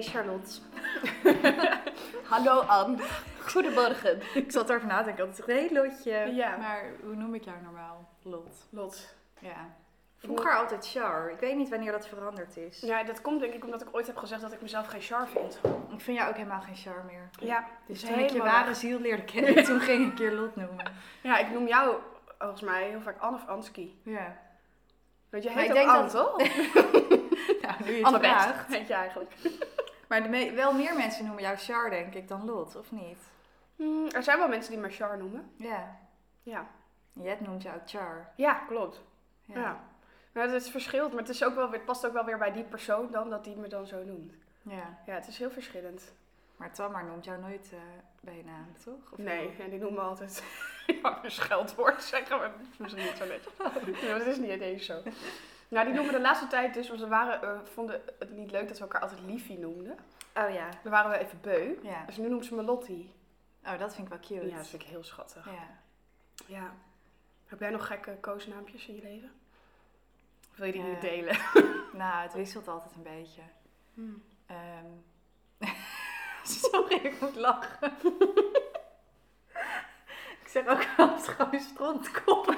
Hey Charlotte. Hallo Anne. Goedemorgen. Ik zat erover na te denken. altijd hey Lotje. Ja. Maar hoe noem ik jou normaal? Lot. Lot. Ja. Vroeger altijd Char. Ik weet niet wanneer dat veranderd is. Ja, dat komt denk ik omdat ik ooit heb gezegd dat ik mezelf geen char vind. Ik vind jou ook helemaal geen Char meer. Ja, Dus toen ik je ware ziel leerde kennen, toen ging ik een keer Lot noemen. Ja, ik noem jou volgens mij heel vaak Anne of Anski. Ja. Want je Maar heet ik ook denk Anne, dat- toch? Nou, nu je het vraagt. heet je eigenlijk. Maar de me- wel meer mensen noemen jou Char, denk ik, dan Lot, of niet? Hmm, er zijn wel mensen die me char noemen. Ja. Ja. Jet noemt jou Char. Ja, klopt. Ja. Ja. Maar het is verschilt, maar het, is ook wel, het past ook wel weer bij die persoon dan, dat die me dan zo noemt. ja. Ja, het is heel verschillend. Maar Tamar noemt jou nooit eh, bij je naam, toch? Of Nee, en die noemen me altijd ja, een scheldwoord zeggen, maar dat is misschien niet zo maar dat is niet ineens zo. Nou, die noemen de laatste tijd dus, want we waren, eh, vonden het niet leuk dat we elkaar altijd Liefie noemden. Oh ja. Dan waren we even beu. Ja. Dus nu noemt ze me Lottie. Oh, dat vind ik wel cute. Ja, dat vind ik heel schattig. Ja. Ja. Heb jij nog gekke koosnaampjes in je leven? Of wil je die Eh. niet delen? Nou, het wisselt altijd een beetje. Ehm, Sorry, ik moet lachen. ik zeg ook wel eens gewoon strontkop.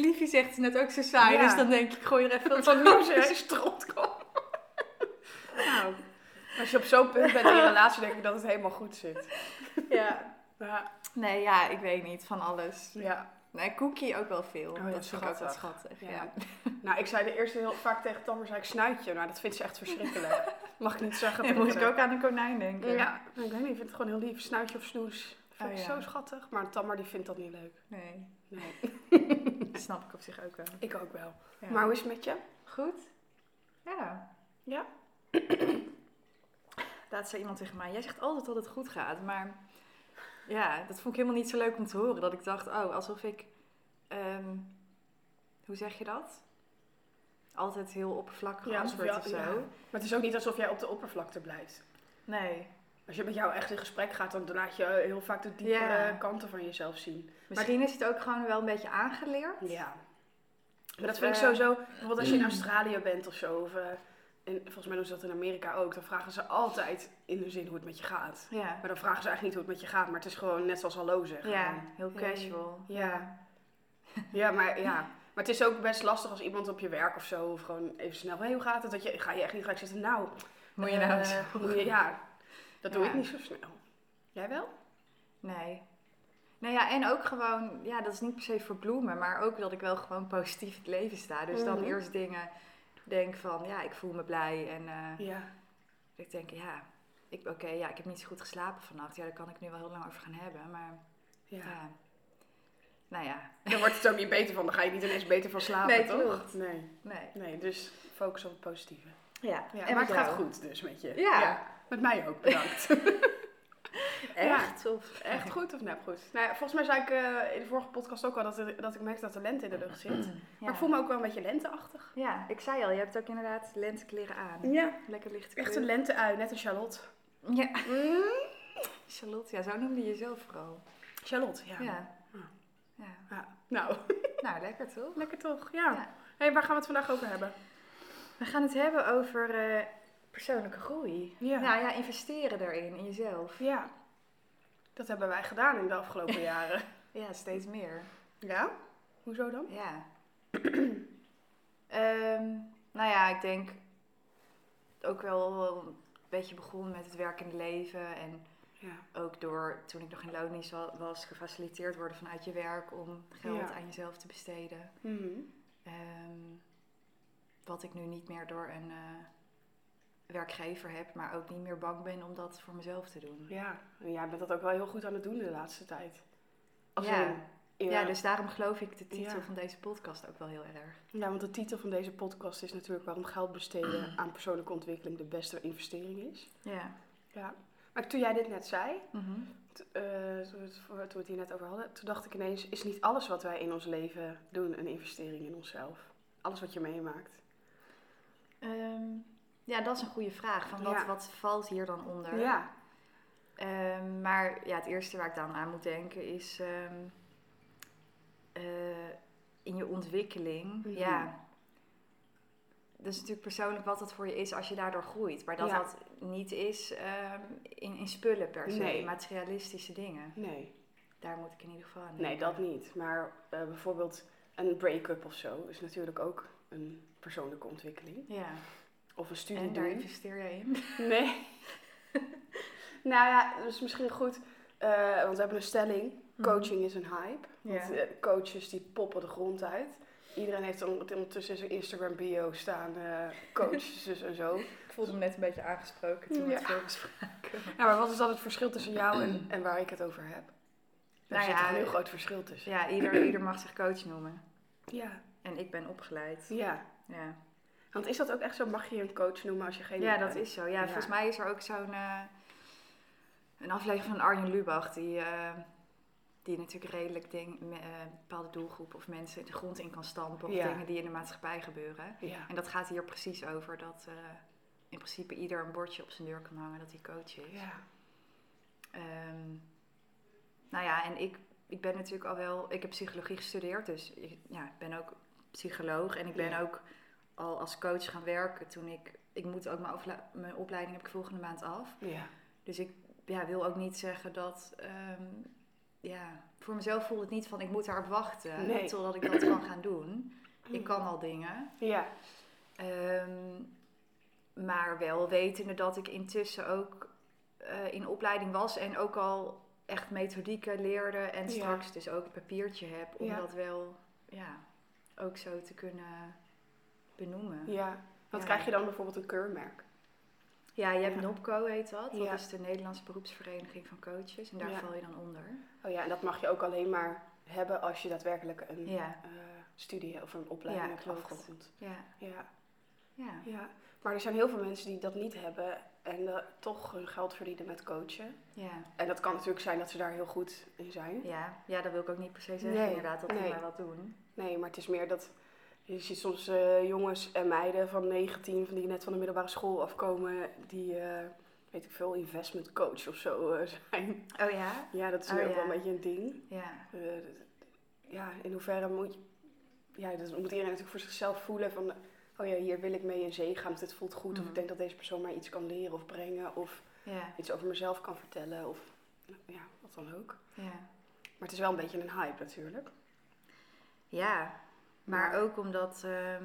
Liefje zegt, is het net ook zo saai. Ja. Dus dan denk ik, gooi er even wat Van strotkop. nou, als je op zo'n punt bent in je relatie, denk ik dat het helemaal goed zit. Ja. Ja. Nee, ja, ik weet niet. Van alles. ja. Nee, cookie ook wel veel. Oh, ja, dat vind ik schattig. Ja. Ja. Nou, ik zei de eerste heel vaak tegen Tammer, zei ik snuitje. Nou, dat vindt ze echt verschrikkelijk. Mag ik niet zeggen. En moest ik ook aan een konijn denken. Ja, ik weet niet, ik vind het gewoon heel lief. Snuitje of snoes. Vind Oh, ik ja. zo schattig. Maar Tammer die vindt dat niet leuk. Nee, Nee, dat snap ik op zich ook wel. ik ook wel. Ja. Maar hoe is het met je? Goed? Ja. Ja? Laatst zei iemand tegen mij, jij zegt altijd dat het goed gaat, maar ja, dat vond ik helemaal niet zo leuk om te horen. Dat ik dacht, oh, alsof ik, ehm, hoe zeg je dat? Altijd heel oppervlakkig Ja, antwoord of zo. ja. Maar het is ook niet alsof jij op de oppervlakte blijft. Nee, Als je met jou echt in gesprek gaat, dan laat je heel vaak de diepere Ja. kanten van jezelf zien. misschien is het ook gewoon wel een beetje aangeleerd. Ja. Maar dat vind ik eh, sowieso, bijvoorbeeld als je in Australië bent of zo, of eh, in, volgens mij doen ze dat in Amerika ook, dan vragen ze altijd in de zin hoe het met je gaat. Ja, Maar dan vragen ze eigenlijk niet hoe het met je gaat, maar het is gewoon net zoals hallo zeggen. ja heel casual. Ja. Ja, maar ja. Maar het is ook best lastig als iemand op je werk of zo, of gewoon even snel, hey, hoe gaat het? Dat je, ga je echt niet gelijk zitten, nou, Moet je nou eh, moet je- ja, dat doe Ja. ik niet zo snel. Jij wel? Nee. Nou ja, en ook gewoon, ja, dat is niet per se voor bloemen, maar ook dat ik wel gewoon positief het leven sta. Dus dan Mhm. eerst dingen denk van, ja, ik voel me blij en eh, Ja. ik denk, ja, ik, oké, ja, ik heb niet zo goed geslapen vannacht. Ja, daar kan ik nu wel heel lang over gaan hebben, maar ja. ja. Nou ja, Dan wordt het ook niet beter van, dan ga je niet ineens beter van slapen, Nee, toch? klopt. Nee. nee. Nee, dus focus op het positieve. Ja, Ja, en maar het gaat goed dus met je. Ja. Met mij ook, bedankt. Echt? Of, Echt goed of nep goed? Nou, ja, volgens mij zei ik eh, in de vorige podcast ook al dat, er- dat ik merk dat de lente in de lucht zit. Ja. Maar ik voel me ook wel een beetje lenteachtig. Ja, ik zei al, je hebt ook inderdaad lentekleren aan. Ja. Lekker licht Echt een lente-ui, net als Charlotte. Ja, Mm. Charlotte, ja, zo noemde je jezelf vooral. Charlotte, ja. Ja. Ah. ja. Ja. Nou, Nou, lekker toch? lekker toch? Ja. Ja. hey, waar gaan we het vandaag over hebben? We gaan het hebben over eh, persoonlijke groei. Ja. Nou ja, investeren daarin, in jezelf. Ja. Dat hebben wij gedaan in de afgelopen jaren. Ja, steeds meer. Ja? Hoezo dan? Ja. Ehm, nou ja, ik denk ook wel een beetje begonnen met het werkende leven. En Ja. ook door, toen ik nog in loondienst wa- was, gefaciliteerd worden vanuit je werk om geld Ja. aan jezelf te besteden. Mhm. Ehm, wat ik nu niet meer door een eh, werkgever heb, maar ook niet meer bang ben om dat voor mezelf te doen. Ja. En jij bent dat ook wel heel goed aan het doen de laatste tijd. Als Ja. Ja, dus daarom geloof ik de titel Ja. van deze podcast ook wel heel erg. Ja, want de titel van deze podcast is natuurlijk waarom geld besteden aan persoonlijke ontwikkeling de beste investering is. Ja. Ja. Maar toen jij dit net zei, Mhm. eh, toen, we het, voor- toen we het hier net over hadden, toen dacht ik ineens, is niet alles wat wij in ons leven doen een investering in onszelf? Alles wat je meemaakt. Ehm, ja, dat is een goede vraag. Van wat, Ja. wat valt hier dan onder? Ja. Ehm, maar ja, het eerste waar ik dan aan moet denken is ehm, eh, in je ontwikkeling. Mhm. Ja, dat is natuurlijk persoonlijk wat dat voor je is als je daardoor groeit. Maar dat Ja. dat niet is ehm, in, in spullen per se, Nee. materialistische dingen. Nee, Daar moet ik in ieder geval aan nee, denken. dat niet. Maar eh, bijvoorbeeld een break-up of zo is natuurlijk ook een persoonlijke ontwikkeling. Ja, Of een studie en daar doen. investeer jij in. Nee. nou ja, dat is misschien goed. eh, want we hebben een stelling. Coaching is een hype. Mhm. Ja. Want, eh, coaches die poppen de grond uit. Iedereen heeft on- ondertussen in zijn Instagram bio staan. eh coaches dus en zo. Ik voelde me net een beetje aangesproken toen we het veel bespraken. Ja, maar wat is dan het verschil tussen jou en, en waar ik het over heb? Daar Nou zit ja, een heel groot verschil tussen. Ja, ieder, ieder mag zich coach noemen. Ja. En ik ben opgeleid. ja. Ja, Want is dat ook echt zo? Mag je een coach noemen als je geen... ja dat is zo. Ja, Ja. volgens mij is er ook zo'n... eh, een aflevering van Arjen Lubach, die, eh, die natuurlijk redelijk ding, eh, bepaalde doelgroepen of mensen de grond in kan stampen. Of Ja. dingen die in de maatschappij gebeuren. Ja. En dat gaat hier precies over. Dat in principe ieder een bordje op zijn deur kan hangen dat hij coach is. Ja. Ehm, nou ja, en ik, ik ben natuurlijk al wel... Ik heb psychologie gestudeerd, dus ik ja, ben ook psycholoog. En ik ben ook al als coach gaan werken toen ik... Ik moet ook mijn, mijn opleiding heb ik volgende maand af. Ja. Dus ik ja, wil ook niet zeggen dat... ehm, ja, voor mezelf voelt het niet van ik moet daarop wachten Nee. totdat ik dat kan gaan doen. Ik kan al dingen. Ja. Ehm, maar wel wetende dat ik intussen ook eh, in opleiding was en ook al echt methodieken leerde en Ja. straks dus ook een papiertje heb om Ja. dat wel ja, ook zo te kunnen benoemen. Ja, Ja. Wat Ja. krijg je dan bijvoorbeeld een keurmerk? je hebt Ja. NOPCO heet dat. Dat Ja. is de Nederlandse beroepsvereniging van coaches en daar Ja. val je dan onder. Oh ja, en dat mag je ook alleen maar hebben als je daadwerkelijk een Ja, eh, studie of een opleiding Ja, hebt afgerond. ja, Ja. ja. ja. Maar er zijn heel veel mensen die dat niet hebben en eh, toch hun geld verdienen met coachen. Ja. En dat kan natuurlijk zijn dat ze daar heel goed in zijn. Ja. ja, dat wil ik ook niet per se zeggen Nee, inderdaad, dat nee. maar wat doen. Nee, maar het is meer dat je ziet soms eh, jongens en meiden van 19, van die net van de middelbare school afkomen, die, eh, weet ik veel, investment coach of zo eh, zijn. Oh ja? Ja, dat is Oh, nu ook ja. wel een beetje een ding. Ja. Ja, in hoeverre moet je... Ja, dat moet iedereen natuurlijk voor zichzelf voelen van... Oh ja, hier wil ik mee in zee gaan, want dit voelt goed. Of ik denk dat deze persoon mij iets kan leren of brengen. Of Ja. iets over mezelf kan vertellen. Of ja, wat dan ook. Ja. Maar het is wel een beetje een hype natuurlijk. Ja, maar ook omdat, ehm,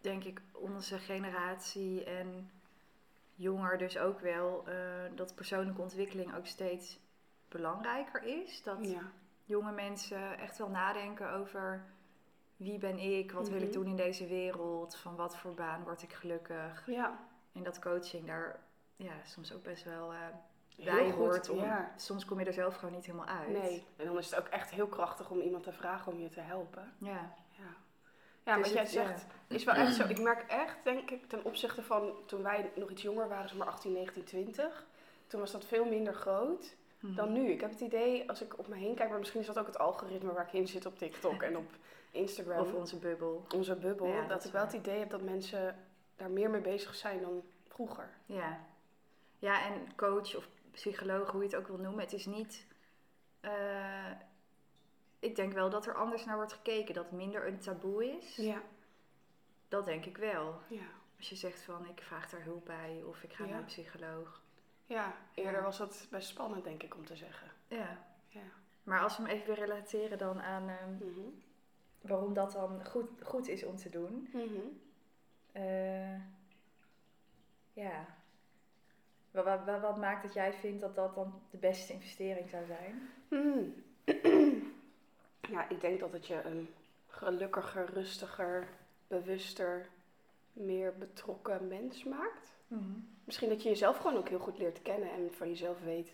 denk ik, onze generatie en jonger dus ook wel, eh, dat persoonlijke ontwikkeling ook steeds belangrijker is. Dat Ja. jonge mensen echt wel nadenken over wie ben ik, wat wil ik Mhm. doen in deze wereld, van wat voor baan word ik gelukkig. Ja, En dat coaching daar ja, soms ook best wel eh, bij hoort. Om, Ja. Soms kom je er zelf gewoon niet helemaal uit. Nee, en dan is het ook echt heel krachtig om iemand te vragen om je te helpen. Ja, Ja, ja Dus wat jij het- zegt is wel echt zo. Ik merk echt, denk ik, ten opzichte van toen wij nog iets jonger waren, zeg maar 18, 19, 20. Toen was dat veel minder groot Mhm. dan nu. Ik heb het idee, als ik op me heen kijk, maar misschien is dat ook het algoritme waar ik in zit op TikTok en op Instagram. Of onze bubbel. onze bubbel. Ja, dat, ik wel het idee heb dat mensen daar meer mee bezig zijn dan vroeger. Ja. ja, en coach of psycholoog, hoe je het ook wil noemen, het is niet. eh, ik denk wel dat er anders naar wordt gekeken, dat het minder een taboe is. Ja. Dat denk ik wel. Ja. Als je zegt van ik vraag daar hulp bij of ik ga Ja. naar een psycholoog. ja, eerder was dat best spannend, denk ik, om te zeggen. Ja. Ja. Maar als we hem even weer relateren dan aan ehm, Mhm. waarom dat dan goed, goed is om te doen. Mhm. Eh, ja. Wat, wat, maakt dat jij vindt dat dat dan de beste investering zou zijn? Hmm. Ja, ik denk dat het je een gelukkiger, rustiger, bewuster, meer betrokken mens maakt. Misschien dat je jezelf gewoon ook heel goed leert kennen en van jezelf weet.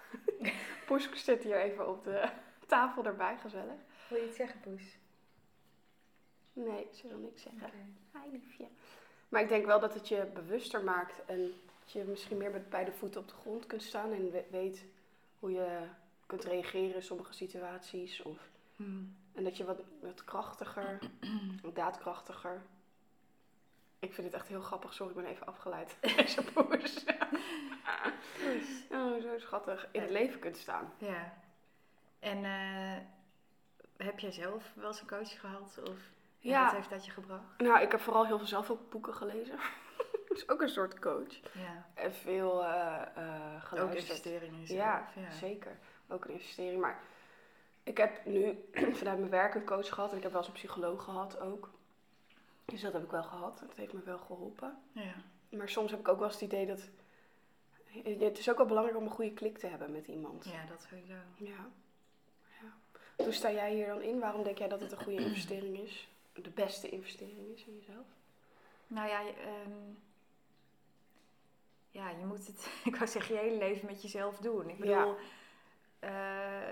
Poes zit hier even op de tafel erbij, gezellig. Wil je iets zeggen, Poes? Nee, ze wil niks zeggen. Oké. Hi liefje. Maar ik denk wel dat het je bewuster maakt en dat je misschien meer met beide voeten op de grond kunt staan en we- weet hoe je kunt reageren in sommige situaties. Of, Hmm. en dat je wat, wat krachtiger, wat daadkrachtiger. Ik vind het echt heel grappig, sorry, ik ben even afgeleid. Deze poes. Oh, zo schattig. In het leven kunt staan. Ja. En eh, heb jij zelf wel eens een coach gehad? Of? Ja. wat heeft dat je gebracht? Nou, ik heb vooral heel veel zelf ook boeken gelezen. Dat is ook een soort coach. Ja. En veel eh Ook geluisterd. investeringen in jezelf. Ja, ja. zeker. Ook een investering. Maar ik heb nu vanuit mijn werk een coach gehad. En ik heb wel eens een psycholoog gehad ook. Dus dat heb ik wel gehad. Dat heeft me wel geholpen. Ja. Maar soms heb ik ook wel eens het idee dat... Het is ook wel belangrijk om een goede klik te hebben met iemand. ja, dat sowieso. Ja. ja. Hoe sta jij hier dan in? Waarom denk jij dat het een goede investering is? De beste investering is in jezelf? Nou ja, je, ehm, ja, je moet het, ik wou zeggen, je hele leven met jezelf doen. Ik Ja. bedoel, eh,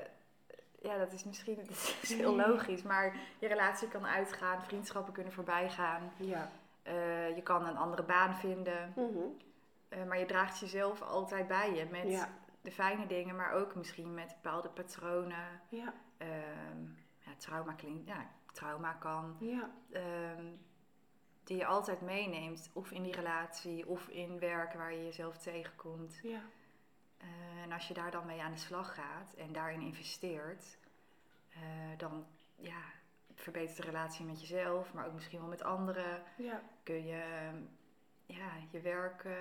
ja, dat is misschien dat is heel logisch, maar je relatie kan uitgaan, vriendschappen kunnen voorbij gaan. Ja. Eh, je kan een andere baan vinden, Mhm. eh, maar je draagt jezelf altijd bij je met Ja. de fijne dingen, maar ook misschien met bepaalde patronen. Ja. Ehm, ja, trauma klinkt, ja, trauma kan. Ja. ehm, die je altijd meeneemt, of in die relatie, of in werk waar je jezelf tegenkomt. Ja. Eh, en als je daar dan mee aan de slag gaat en daarin investeert, eh, dan ja, verbetert de relatie met jezelf, maar ook misschien wel met anderen. Ja. Kun je ja, je werk eh,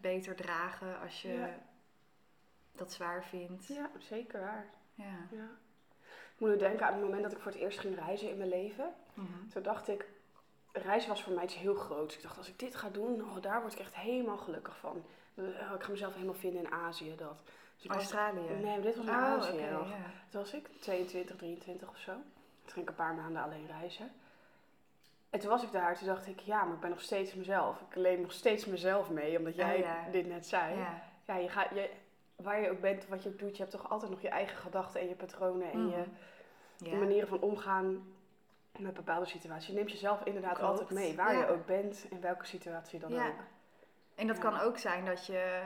beter dragen als je Ja. dat zwaar vindt. Ja, zeker waar. Ja. Ja. Ik moet nu denken aan het moment dat ik voor het eerst ging reizen in mijn leven. Mhm. Toen dacht ik, reizen was voor mij iets heel groots. Ik dacht, als ik dit ga doen, oh, daar word ik echt helemaal gelukkig van. Oh, ik ga mezelf helemaal vinden in Azië. Dat. Dus ik was- Australië. nee, maar dit was in Oh, Azië oké, nog. Toen was ik 22, 23 of zo. Toen ging ik een paar maanden alleen reizen. En toen was ik daar, toen dacht ik, ja, maar ik ben nog steeds mezelf. Ik leef nog steeds mezelf mee, omdat jij Oh, ja. dit net zei. Ja. Ja, je gaat, je, waar je ook bent, wat je ook doet, je hebt toch altijd nog je eigen gedachten en je patronen en je, Mhm. je Ja. manieren van omgaan met bepaalde situaties. Je neemt jezelf inderdaad Klopt. altijd mee, waar Ja. je ook bent, in welke situatie dan ook. En dat Ja. kan ook zijn dat je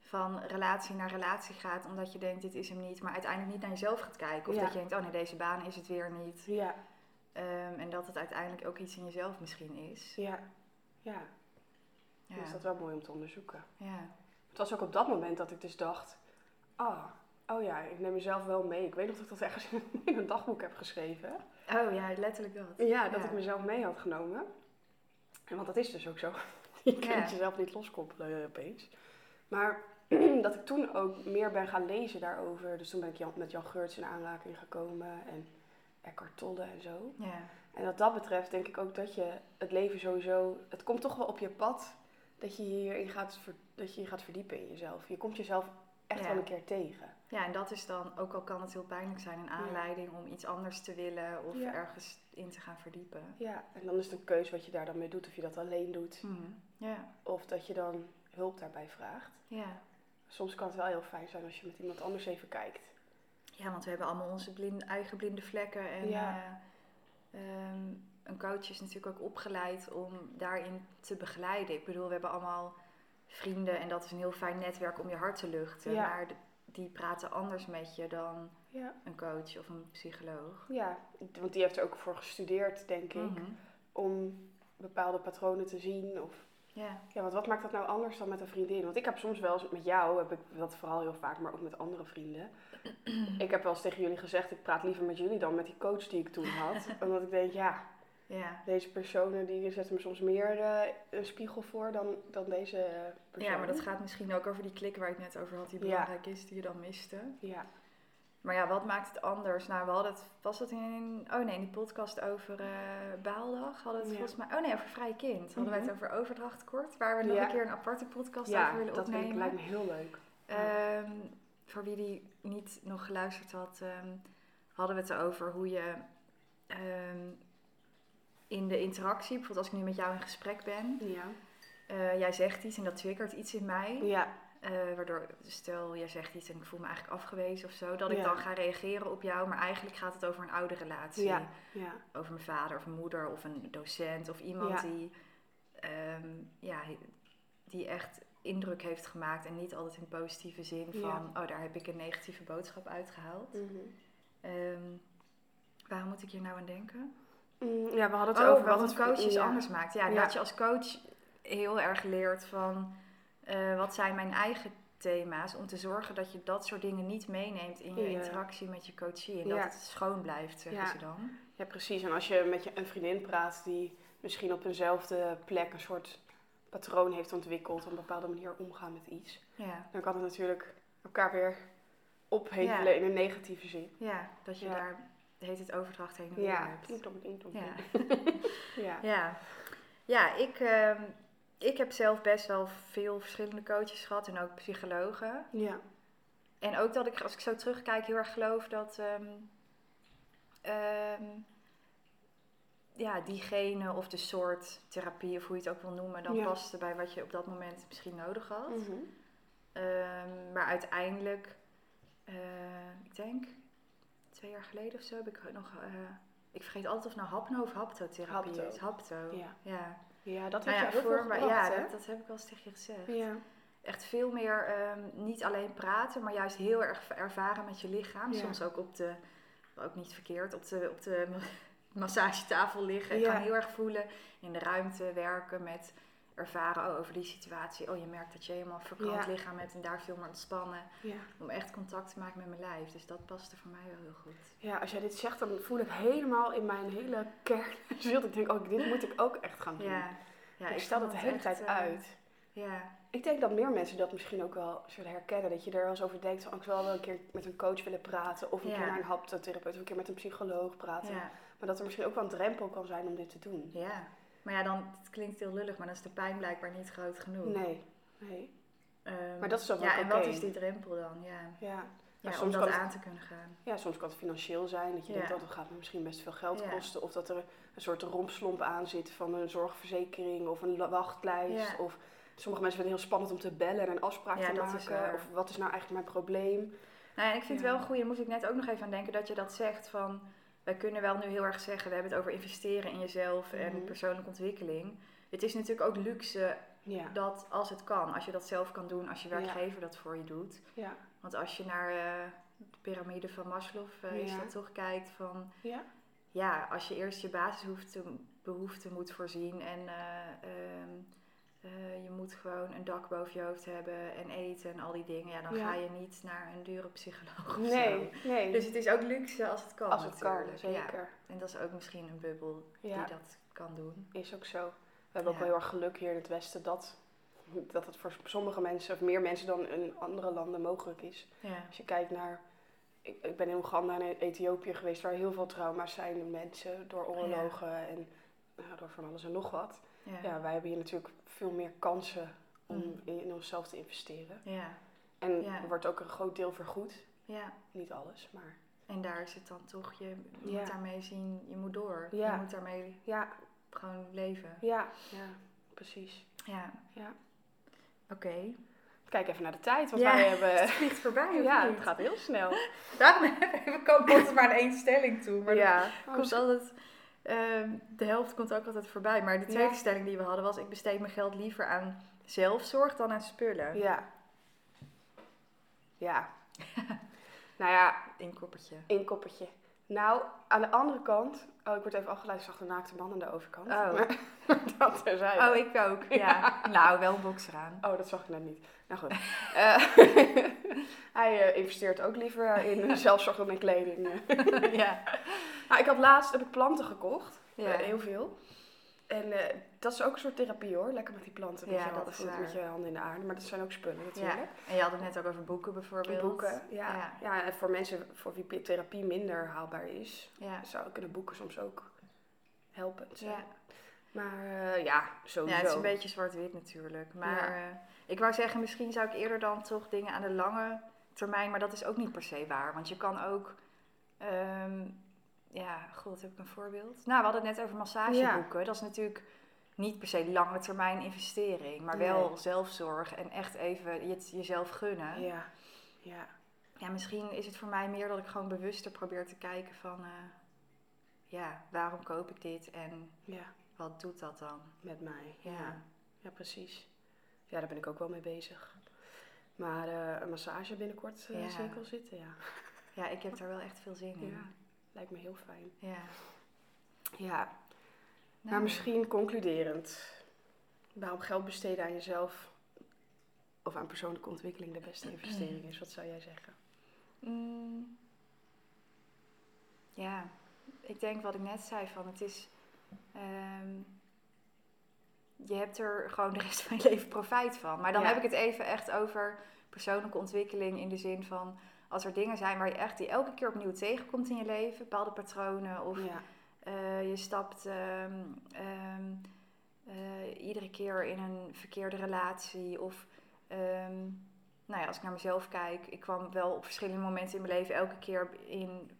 van relatie naar relatie gaat omdat je denkt dit is hem niet, maar uiteindelijk niet naar jezelf gaat kijken. Of Ja. dat je denkt, oh nee, deze baan is het weer niet. Ja, Ehm, en dat het uiteindelijk ook iets in jezelf misschien is. ja, ja. Ja. Dus dat is wel mooi om te onderzoeken. ja. Het was ook op dat moment dat ik dus dacht, ah, oh ja, ik neem mezelf wel mee. Ik weet nog dat ik dat ergens in een dagboek heb geschreven. Oh ja, letterlijk dat. Ja, dat Ja. ik mezelf mee had genomen. En want dat is dus ook zo. Je kunt Ja. jezelf niet loskoppelen eh, opeens. Maar dat ik toen ook meer ben gaan lezen daarover. Dus toen ben ik Jan, met Jan Geurts in aanraking gekomen en Eckhart Tolle en zo. Ja. En wat dat betreft denk ik ook dat je het leven sowieso... Het komt toch wel op je pad dat je hierin gaat, dat je je gaat verdiepen in jezelf. Je komt jezelf echt Ja. wel een keer tegen. Ja, en dat is dan, ook al kan het heel pijnlijk zijn, een aanleiding om iets anders te willen of Ja. ergens in te gaan verdiepen. Ja, en dan is het een keuze wat je daar dan mee doet. Of je dat alleen doet. Mhm. Ja, Of dat je dan hulp daarbij vraagt. ja. Soms kan het wel heel fijn zijn als je met iemand anders even kijkt. Ja, want we hebben allemaal onze eigen blinde vlekken. En Ja. eh, ehm, een coach is natuurlijk ook opgeleid om daarin te begeleiden. Ik bedoel, we hebben allemaal vrienden en dat is een heel fijn netwerk om je hart te luchten. Ja. Maar die praten anders met je dan Ja. een coach of een psycholoog. Ja, want die heeft er ook voor gestudeerd, denk ik. Mhm. Om bepaalde patronen te zien. Of, Ja, ja, want wat maakt dat nou anders dan met een vriendin? Want ik heb soms wel eens met jou, heb ik dat vooral heel vaak, maar ook met andere vrienden. ik heb wel eens tegen jullie gezegd, ik praat liever met jullie dan met die coach die ik toen had. Omdat ik denk, ja, ja. deze personen die zetten me soms meer eh, een spiegel voor dan, dan deze persoon. ja, maar dat gaat misschien ook over die klik waar ik net over had, die Ja. belangrijk is, die je dan miste. Ja, Maar ja, wat maakt het anders? Nou, we hadden het, was dat in, oh nee, in die podcast over eh Baaldag hadden we het Ja. volgens mij, oh nee, over Vrije Kind. Hadden wij Mhm. het over overdrachtkort, waar we nog Ja. een keer een aparte podcast ja over willen dat vind ik, opnemen. lijkt me heel leuk. Ehm, voor wie die niet nog geluisterd had, ehm, hadden we het over hoe je ehm, in de interactie, bijvoorbeeld als ik nu met jou in gesprek ben, Ja. eh, jij zegt iets en dat triggert iets in mij. Ja, Eh, waardoor, stel, jij zegt iets en ik voel me eigenlijk afgewezen of zo, dat ik Ja. dan ga reageren op jou, maar eigenlijk gaat het over een oude relatie. ja, ja. Over mijn vader of mijn moeder of een docent of iemand die, ehm, ja, die echt indruk heeft gemaakt en niet altijd in positieve zin van, oh daar heb ik een negatieve boodschap uitgehaald. Mhm. Ehm, waarom moet ik hier nou aan denken? Mm, Ja, we hadden het oh, over wat wat een coach ja. anders maakt. Ja, Ja. dat je als coach heel erg leert van eh, wat zijn mijn eigen thema's. Om te zorgen dat je dat soort dingen niet meeneemt in je interactie met je coachie. En dat het schoon blijft, zeggen ze dan. Ja, precies. En als je met je, een vriendin praat die misschien op eenzelfde plek een soort patroon heeft ontwikkeld, op een bepaalde manier omgaan met iets, Ja. dan kan het natuurlijk elkaar weer ophevelen Ja. in een negatieve zin. ja, dat je Ja. daar heet het overdracht heen en weer Ja, hebt. ding ding dong, Ja. ding. ja. Ja, ja ik, ehm, ik heb zelf best wel veel verschillende coaches gehad en ook psychologen. Ja. En ook dat ik, als ik zo terugkijk, heel erg geloof dat ehm, ehm, ja, diegene of de soort therapie, of hoe je het ook wil noemen, dan Ja. paste bij wat je op dat moment misschien nodig had. Mhm. Ehm, maar uiteindelijk, eh, ik denk twee jaar geleden of zo, heb ik nog. eh, ik vergeet altijd of nou hapno of haptotherapie Hapto. is. Hapto. Ja. ja. Ja, dat Nou ja, je voor, gebracht, ja dat, dat heb ik wel eens tegen je gezegd. Ja. Echt veel meer, ehm, niet alleen praten, maar juist heel erg ervaren met je lichaam. Ja. Soms ook op de, ook niet verkeerd, op de, op de ma- massagetafel liggen. En Ja. gewoon heel erg voelen, in de ruimte werken met ervaren over die situatie. Oh, je merkt dat je helemaal verbrand Ja. lichaam hebt en daar veel meer ontspannen. Ja. Om echt contact te maken met mijn lijf. Dus dat paste voor mij wel heel goed. ja, als jij dit zegt, dan voel ik helemaal in mijn hele kern. ziel. ik denk, oh, dit moet ik ook echt gaan doen. Ja, ja ik stel dat de hele echt, tijd eh, uit. Ja, Ik denk dat meer mensen dat misschien ook wel zullen herkennen. Dat je er wel eens over denkt oh, ik zou wel een keer met een coach willen praten. Of een Ja. keer naar een haptotherapeut. Of een keer met een psycholoog praten. ja, Maar dat er misschien ook wel een drempel kan zijn om dit te doen. ja. Maar ja, dan, het klinkt heel lullig, maar dan is de pijn blijkbaar niet groot genoeg. Nee. Nee. Ehm, Maar dat is dan Ja, ook en wat is die drempel dan? Ja, Ja. ja soms om dat kan het- aan te kunnen gaan. ja, soms kan het financieel zijn. Dat je Ja. denkt, oh, dat gaat me misschien best veel geld Ja. kosten. Of dat er een soort rompslomp aan zit van een zorgverzekering. Of een wachtlijst. Ja. Of sommige mensen vinden het heel spannend om te bellen en een afspraak Ja, te maken. waar. Of wat is nou eigenlijk mijn probleem? Nou, en ik vind Ja. het wel goed, daar moest ik net ook nog even aan denken, dat je dat zegt van... Wij kunnen wel nu heel erg zeggen, we hebben het over investeren in jezelf en Mhm. persoonlijke ontwikkeling. Het is natuurlijk ook luxe Ja. dat als het kan, als je dat zelf kan doen, als je Ja. werkgever dat voor je doet. Ja. Want als je naar eh, de piramide van Maslow eh, is dat toch kijkt van... Ja. Ja, als je eerst je basisbehoeften moet voorzien en eh, ehm, eh, je moet gewoon een dak boven je hoofd hebben en eten en al die dingen. Ja, dan Ja. ga je niet naar een dure psycholoog of Nee, zo. nee. Dus het is ook luxe als het kan Als het kan. Ja. zeker. En dat is ook misschien een bubbel Ja. die dat kan doen. Is ook zo. We hebben ook wel heel erg geluk hier in het Westen dat, dat het voor sommige mensen, of meer mensen dan in andere landen mogelijk is. Ja, Als je kijkt naar. Ik, ik ben in Oeganda en Ethiopië geweest, waar heel veel trauma's zijn. Mensen door oorlogen en nou, door van alles en nog wat. Ja, Ja, wij hebben hier natuurlijk veel meer kansen om Mm. in, onszelf te investeren. ja, En Ja. er wordt ook een groot deel vergoed. ja. Niet alles, maar En daar is het dan toch, je, je moet daarmee zien, je moet door. Je moet daarmee ja, gewoon leven. ja, ja, precies. Ja, Ja. oké. Kijk even naar de tijd, want wij hebben. Het vliegt voorbij, of Ja, het gaat heel snel. Daarom we komen altijd maar aan één stelling toe. Maar ja, dat komt altijd, ehm, de helft komt ook altijd voorbij. Maar de tweede Ja. stelling die we hadden was... ik besteed mijn geld liever aan zelfzorg dan aan spullen. Ja. Ja. nou ja, Inkoppertje. inkoppertje. Nou, aan de andere kant... Oh, ik word even afgeleid, ik zag de naakte man aan de overkant. Oh. Maar dat terzijde. Oh, ik ook. Ja. Nou, wel een box eraan. Oh, dat zag ik net niet. Nou goed. Eh, hij eh, investeert ook liever in zelfzorg dan in kleding. ja. Nou, ik had laatst heb ik planten gekocht. Ja. Eh, heel veel. En eh, dat is ook een soort therapie hoor. Lekker met die planten. Met, Ja, je, dat is met je handen in de aarde. Maar dat zijn ook spullen natuurlijk. ja. En je had het net ook over boeken bijvoorbeeld. Boeken, ja. Ja. ja. en voor mensen voor wie therapie minder haalbaar is, Ja. zou kunnen boeken soms ook helpend zijn. Ja. Maar eh, ja, sowieso. ja, het is een beetje zwart-wit natuurlijk. Maar ik wou zeggen, misschien zou ik eerder dan toch dingen aan de lange termijn... maar dat is ook niet per se waar. Want je kan ook... ehm, god, heb ik een voorbeeld? Nou, we hadden het net over massageboeken. Dat is natuurlijk niet per se lange termijn investering... maar wel zelfzorg en echt even jezelf gunnen. Ja, ja, Ja, misschien is het voor mij meer dat ik gewoon bewuster probeer te kijken van... eh, ja, waarom koop ik dit en ja, wat doet dat dan? met mij. Ja. Ja. ja, precies. Ja, daar ben ik ook wel mee bezig. Maar eh, een massage binnenkort eh Ja. zie ik wel zitten, ja. Ja, ik heb daar wel echt veel zin in. Lijkt me heel fijn. Ja. Ja, Nou, maar misschien concluderend. Waarom geld besteden aan jezelf of aan persoonlijke ontwikkeling de beste investering is? Wat zou jij zeggen? Mm. Ja, ik denk wat ik net zei van het is. ehm, je hebt er gewoon de rest van je leven profijt van. Maar dan Ja. heb ik het even echt over persoonlijke ontwikkeling in de zin van als er dingen zijn waar je echt die elke keer opnieuw tegenkomt in je leven, bepaalde patronen of Ja, eh, je stapt ehm, ehm, eh, iedere keer in een verkeerde relatie. Of ehm, nou ja, als ik naar mezelf kijk, ik kwam wel op verschillende momenten in mijn leven elke keer in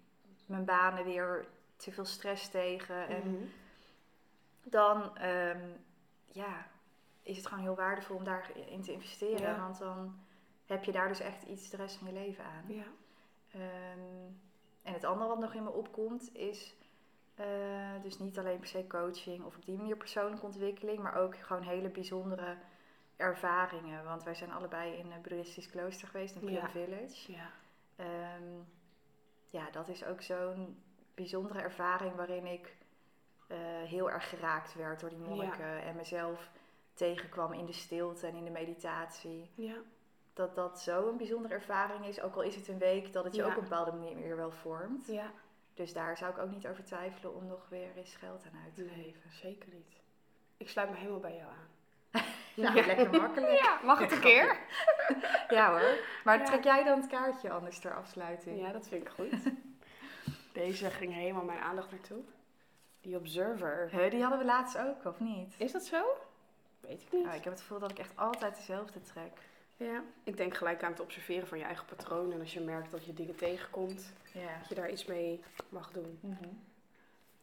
mijn banen weer te veel stress tegen. En Mhm. dan ja, is het gewoon heel waardevol om daarin te investeren. Ja. Want dan heb je daar dus echt iets de rest van je leven aan. ja. Ehm, en het andere wat nog in me opkomt is eh, dus niet alleen per se coaching of op die manier persoonlijke ontwikkeling, maar ook gewoon hele bijzondere ervaringen. Want wij zijn allebei in een boeddhistisch klooster geweest, in Plum Ja. Village. ja. Ehm, ja, dat is ook zo'n bijzondere ervaring waarin ik eh, heel erg geraakt werd door die monniken en mezelf tegenkwam in de stilte en in de meditatie ja. Dat dat zo'n bijzondere ervaring is. Ook al is het een week, dat het je Ja. ook op een bepaalde manier wel vormt. ja. Dus daar zou ik ook niet over twijfelen om nog weer eens geld aan uit te Nee, geven. zeker niet. Ik sluit me helemaal bij jou aan. Nou, lekker makkelijk. Ja, mag het een keer? Ja hoor. Maar Ja. trek jij dan het kaartje anders ter afsluiting? Ja, dat vind ik goed. Deze ging helemaal mijn aandacht naartoe. Die Observer. Huh, die hadden we laatst ook, of niet? Is dat zo? Weet ik niet. Nou, ik heb het gevoel dat ik echt altijd dezelfde trek. Ja. Ik denk gelijk aan het observeren van je eigen patroon. En als je merkt dat je dingen tegenkomt, Ja. dat je daar iets mee mag doen. Mhm.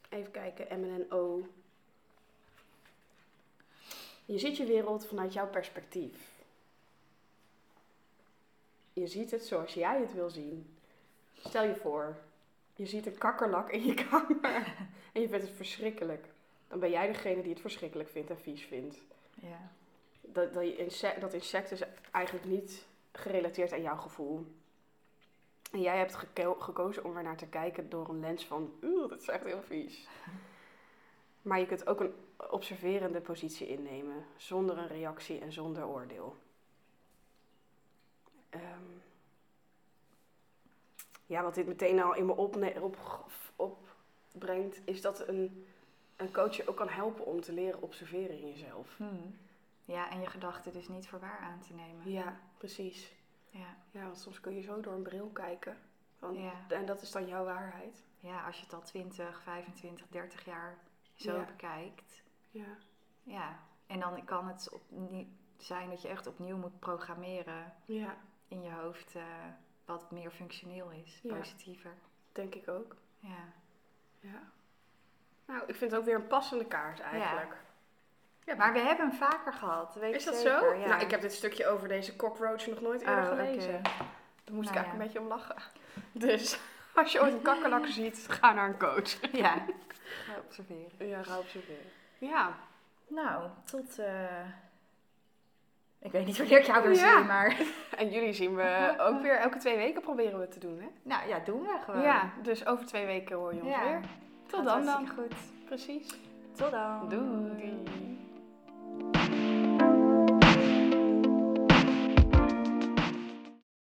Even kijken, M en O. Je ziet je wereld vanuit jouw perspectief. Je ziet het zoals jij het wil zien. Stel je voor, je ziet een kakkerlak in je kamer en je vindt het verschrikkelijk. Dan ben jij degene die het verschrikkelijk vindt en vies vindt. Ja. Dat, dat, je inse- dat insect is eigenlijk niet gerelateerd aan jouw gevoel. En jij hebt geko- gekozen om er naar te kijken door een lens van, oeh, dat is echt heel vies. Maar je kunt ook een observerende positie innemen, zonder een reactie en zonder oordeel. Ehm, ja, wat dit meteen al in me opne- op, opbrengt, is dat een, een coach je ook kan helpen om te leren observeren in jezelf. Hmm. Ja, en je gedachten dus niet voor waar aan te nemen. Ja, precies. Ja. Ja, want soms kun je zo door een bril kijken. Van, Ja. En dat is dan jouw waarheid. ja, als je het al 20, 25, 30 jaar zo Ja. bekijkt. Ja. Ja, en dan kan het opnieuw zijn dat je echt opnieuw moet programmeren Ja, in je hoofd eh, wat meer functioneel is, Ja. positiever. denk ik ook. Ja. Ja. Nou, ik vind het ook weer een passende kaart eigenlijk. Ja, maar we hebben hem vaker gehad, weet Is dat zeker. zo? Ja. Nou, ik heb dit stukje over deze cockroach nog nooit eerder Oh, gelezen. Daar moest ik Nou eigenlijk ja. een beetje om lachen. Dus als je ooit een kakkerlak ziet, ga naar een coach. Ja, ga observeren. Ja, ga observeren. Ja. Nou, tot... eh, Ik weet niet wanneer ik jou weer Ja. zie, maar... En jullie zien we ook weer elke twee weken proberen we te doen, hè? Nou ja, doen we gewoon. Ja, dus over twee weken hoor je ons Ja. weer. Tot dan dan. goed. Precies. Tot dan. Doei.